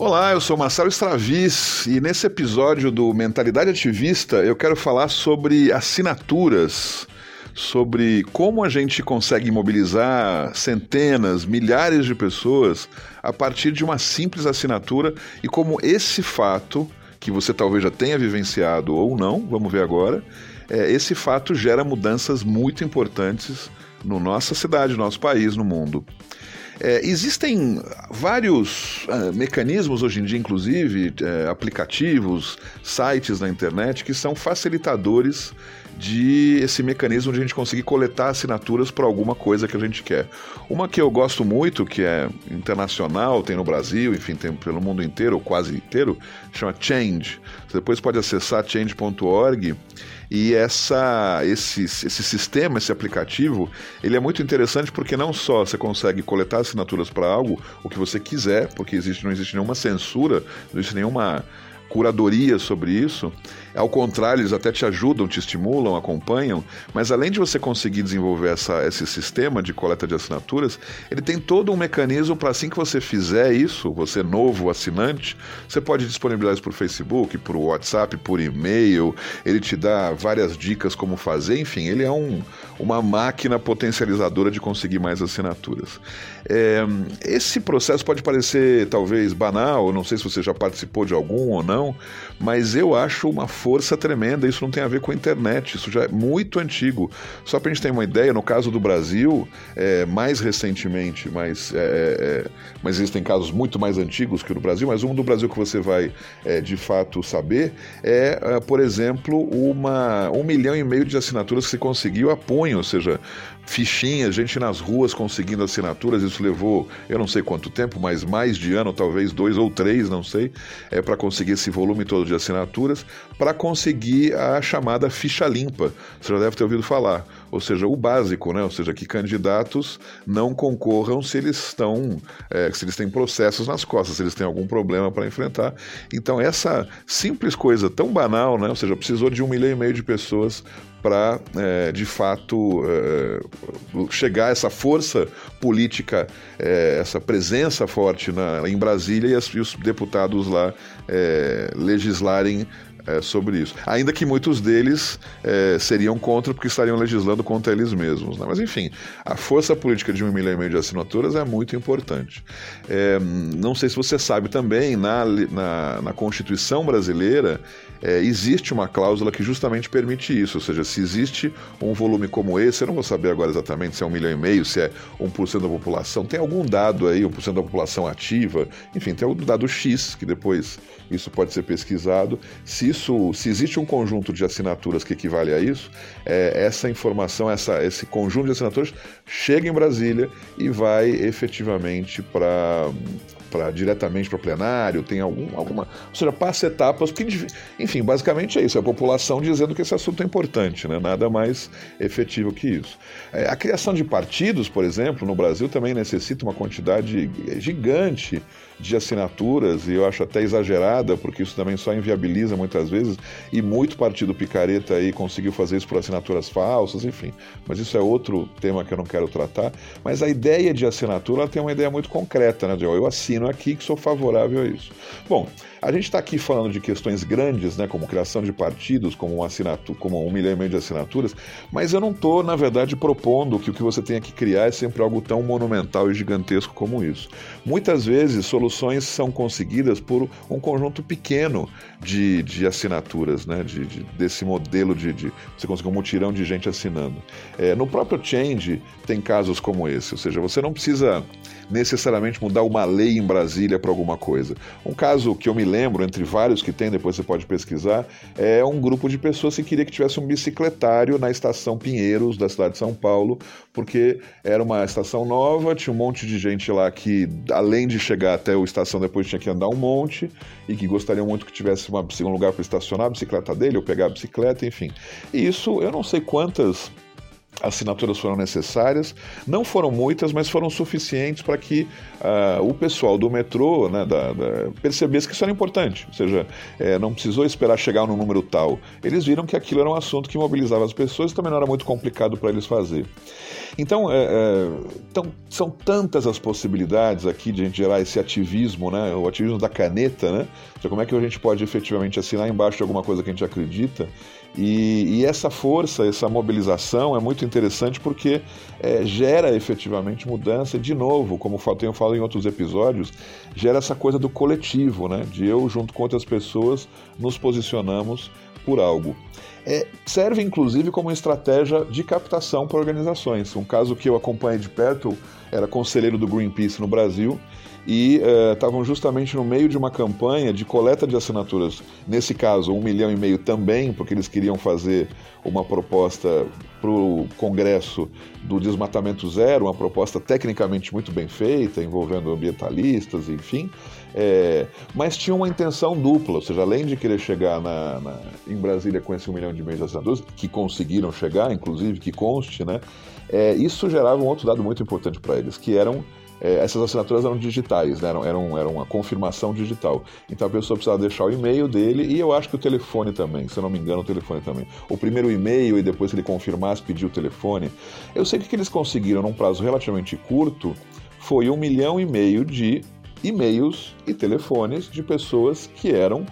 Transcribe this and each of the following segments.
Olá, eu sou Marcelo Stravis e nesse episódio do Mentalidade Ativista eu quero falar sobre assinaturas, sobre como a gente consegue mobilizar centenas, milhares de pessoas a partir de uma simples assinatura e como esse fato, que você talvez já tenha vivenciado ou não, vamos ver agora, é, esse fato gera mudanças muito importantes na nossa cidade, no nosso país, no mundo. É, existem vários uh, mecanismos hoje em dia, inclusive é, aplicativos, sites na internet que são facilitadores de esse mecanismo de a gente conseguir coletar assinaturas para alguma coisa que a gente quer. Uma que eu gosto muito, que é internacional, tem no Brasil, enfim, tem pelo mundo inteiro, quase inteiro, chama Change. Você depois pode acessar change.org e essa, esse, esse sistema, esse aplicativo, ele é muito interessante porque não só você consegue coletar assinaturas para algo, o que você quiser, porque existe, não existe nenhuma censura, não existe nenhuma curadoria sobre isso. Ao contrário, eles até te ajudam, te estimulam, acompanham, mas além de você conseguir desenvolver essa, esse sistema de coleta de assinaturas, ele tem todo um mecanismo para assim que você fizer isso, você novo assinante, você pode disponibilizar isso por Facebook, por WhatsApp, por e-mail, ele te dá várias dicas como fazer, enfim, ele é um, uma máquina potencializadora de conseguir mais assinaturas. É, esse processo pode parecer talvez banal, não sei se você já participou de algum ou não, mas eu acho uma força tremenda. Isso não tem a ver com a internet, isso já é muito antigo. Só para a gente ter uma ideia, no caso do Brasil, é, mais recentemente, mas, é, é, é, mas existem casos muito mais antigos que o do Brasil, mas um do Brasil que você vai é, de fato saber é, é, por exemplo, uma, um milhão e meio de assinaturas que se conseguiu a punho, ou seja, fichinhas, gente nas ruas conseguindo assinaturas. Isso levou, eu não sei quanto tempo, mas mais de ano, talvez dois ou três, não sei, é para conseguir esse volume todo de assinaturas, para conseguir a chamada ficha limpa. Você já deve ter ouvido falar. Ou seja, o básico, né? Ou seja, que candidatos não concorram se eles estão, é, se eles têm processos nas costas, se eles têm algum problema para enfrentar. Então, essa simples coisa tão banal, né? Ou seja, precisou de um milhão e meio de pessoas para, é, de fato, é, chegar essa força política, é, essa presença forte na, em Brasília e, as, e os deputados lá é, legislarem é, sobre isso. Ainda que muitos deles é, seriam contra porque estariam legislando contra eles mesmos. Né? Mas enfim, a força política de um milhão e meio de assinaturas é muito importante. É, não sei se você sabe também, na, na, na Constituição brasileira é, existe uma cláusula que justamente permite isso, ou seja, se existe um volume como esse, eu não vou saber agora exatamente se é um milhão e meio, se é 1% da população, tem algum dado aí, 1% da população ativa, enfim, tem algum dado X, que depois isso pode ser pesquisado. Se isso, se existe um conjunto de assinaturas que equivale a isso, é, essa informação, essa, esse conjunto de assinaturas chega em Brasília e vai efetivamente para diretamente para o plenário, tem algum, alguma. Ou seja, passa etapas, porque, enfim, basicamente é isso, é a população dizendo que esse assunto é importante, né? nada mais efetivo que isso. É, a criação de partidos, por exemplo, no Brasil também necessita uma quantidade gigante de assinaturas, e eu acho até exagerada, porque isso também só inviabiliza muitas vezes, e muito partido picareta aí conseguiu fazer isso por assinaturas falsas, enfim. Mas isso é outro tema que eu não quero tratar. Mas a ideia de assinatura tem uma ideia muito concreta, né? Eu assino aqui que sou favorável a isso. Bom, a gente está aqui falando de questões grandes, né, como criação de partidos, como, um como um milhão e meio de assinaturas, mas eu não estou, na verdade, propondo que o que você tenha que criar é sempre algo tão monumental e gigantesco como isso. Muitas vezes, soluções são conseguidas por um conjunto pequeno de, de assinaturas, né, de, de desse modelo de, de, você conseguir um mutirão de gente assinando. É, no próprio Change tem casos como esse, ou seja, você não precisa necessariamente mudar uma lei em Brasília para alguma coisa. Um caso que eu me lembro, entre vários que tem, depois você pode pesquisar, é um grupo de pessoas que queria que tivesse um bicicletário na estação Pinheiros da cidade de São Paulo, porque era uma estação nova, tinha um monte de gente lá que, além de chegar até a estação, depois tinha que andar um monte e que gostariam muito que tivesse uma, um lugar para estacionar a bicicleta dele ou pegar a bicicleta, enfim. E isso, eu não sei quantas assinaturas foram necessárias. Não foram muitas, mas foram suficientes para que uh, o pessoal do metrô né, da, da, percebesse que isso era importante. Ou seja, é, não precisou esperar chegar no número tal. Eles viram que aquilo era um assunto que mobilizava as pessoas e também não era muito complicado para eles fazer. Então, é, é, são tantas as possibilidades aqui de a gente gerar esse ativismo, né, o ativismo da caneta, né? Como é que a gente pode efetivamente assinar embaixo de alguma coisa que a gente acredita e, e, essa força, essa mobilização é muito interessante porque é, gera efetivamente mudança. De novo, como eu tenho falado em outros episódios, gera essa coisa do coletivo, né? de eu, junto com outras pessoas, nos posicionamos por algo. É, serve inclusive como estratégia de captação para organizações. Um caso que eu acompanhei de perto era conselheiro do Greenpeace no Brasil e estavam uh, justamente no meio de uma campanha de coleta de assinaturas. Nesse caso, um milhão e meio também, porque eles queriam fazer uma proposta para o Congresso do desmatamento zero, uma proposta tecnicamente muito bem feita, envolvendo ambientalistas, enfim. É, mas tinha uma intenção dupla, ou seja, além de querer chegar na, na, em Brasília com esse um milhão de meios de assinaturas, que conseguiram chegar, inclusive, que conste, né? É, isso gerava um outro dado muito importante para eles, que eram é, essas assinaturas eram digitais, né? eram, eram, eram uma confirmação digital. Então a pessoa precisava deixar o e-mail dele e eu acho que o telefone também, se eu não me engano, o telefone também. O primeiro e-mail e depois, se ele confirmasse, pedir o telefone. Eu sei que o que eles conseguiram num prazo relativamente curto foi um milhão e meio de e-mails e telefones de pessoas que eram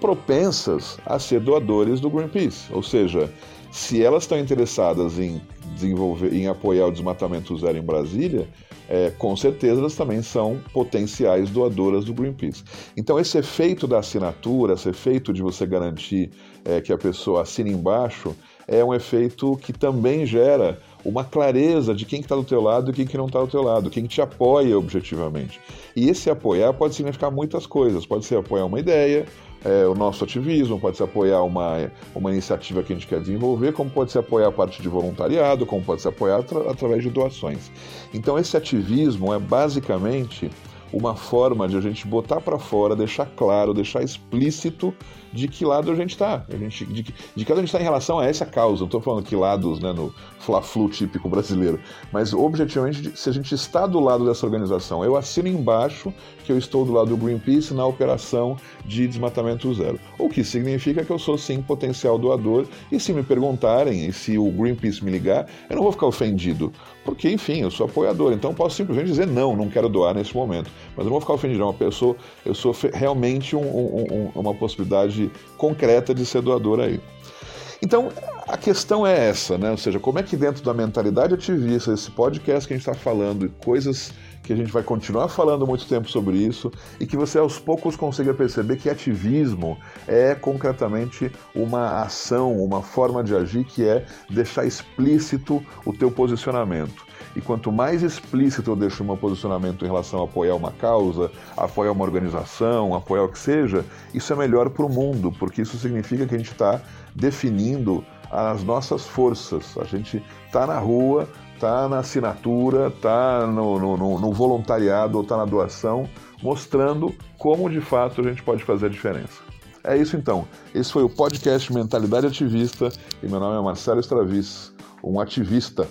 propensas a ser doadores do Greenpeace. Ou seja, se elas estão interessadas em desenvolver, em apoiar o desmatamento zero em Brasília, é, com certeza elas também são potenciais doadoras do Greenpeace. Então, esse efeito da assinatura, esse efeito de você garantir é, que a pessoa assine embaixo, é um efeito que também gera uma clareza de quem está do teu lado e quem que não está do teu lado, quem te apoia objetivamente. E esse apoiar pode significar muitas coisas. Pode ser apoiar uma ideia, é, o nosso ativismo, pode ser apoiar uma, uma iniciativa que a gente quer desenvolver, como pode ser apoiar a parte de voluntariado, como pode ser apoiar atra através de doações. Então esse ativismo é basicamente uma forma de a gente botar para fora, deixar claro, deixar explícito de que lado a gente está. De, de, de que lado a gente está em relação a essa causa. Não estou falando que lados né, no fla-flu típico brasileiro, mas objetivamente, se a gente está do lado dessa organização, eu assino embaixo que eu estou do lado do Greenpeace na operação de desmatamento zero. O que significa que eu sou sim potencial doador e se me perguntarem e se o Greenpeace me ligar, eu não vou ficar ofendido, porque enfim, eu sou apoiador, então posso simplesmente dizer não, não quero doar nesse momento. Mas eu não vou ficar ofendido, é uma pessoa, eu sou realmente um, um, um, uma possibilidade concreta de ser doador aí. Então, a questão é essa, né? Ou seja, como é que dentro da mentalidade ativista, esse podcast que a gente está falando, e coisas que a gente vai continuar falando muito tempo sobre isso, e que você aos poucos consiga perceber que ativismo é concretamente uma ação, uma forma de agir que é deixar explícito o teu posicionamento. E quanto mais explícito eu deixo o meu posicionamento em relação a apoiar uma causa, apoiar uma organização, apoiar o que seja, isso é melhor para o mundo, porque isso significa que a gente está definindo as nossas forças. A gente está na rua, está na assinatura, está no, no, no, voluntariado ou está na doação, mostrando como de fato a gente pode fazer a diferença. É isso então. Esse foi o podcast Mentalidade Ativista e meu nome é Marcelo Stravis, um ativista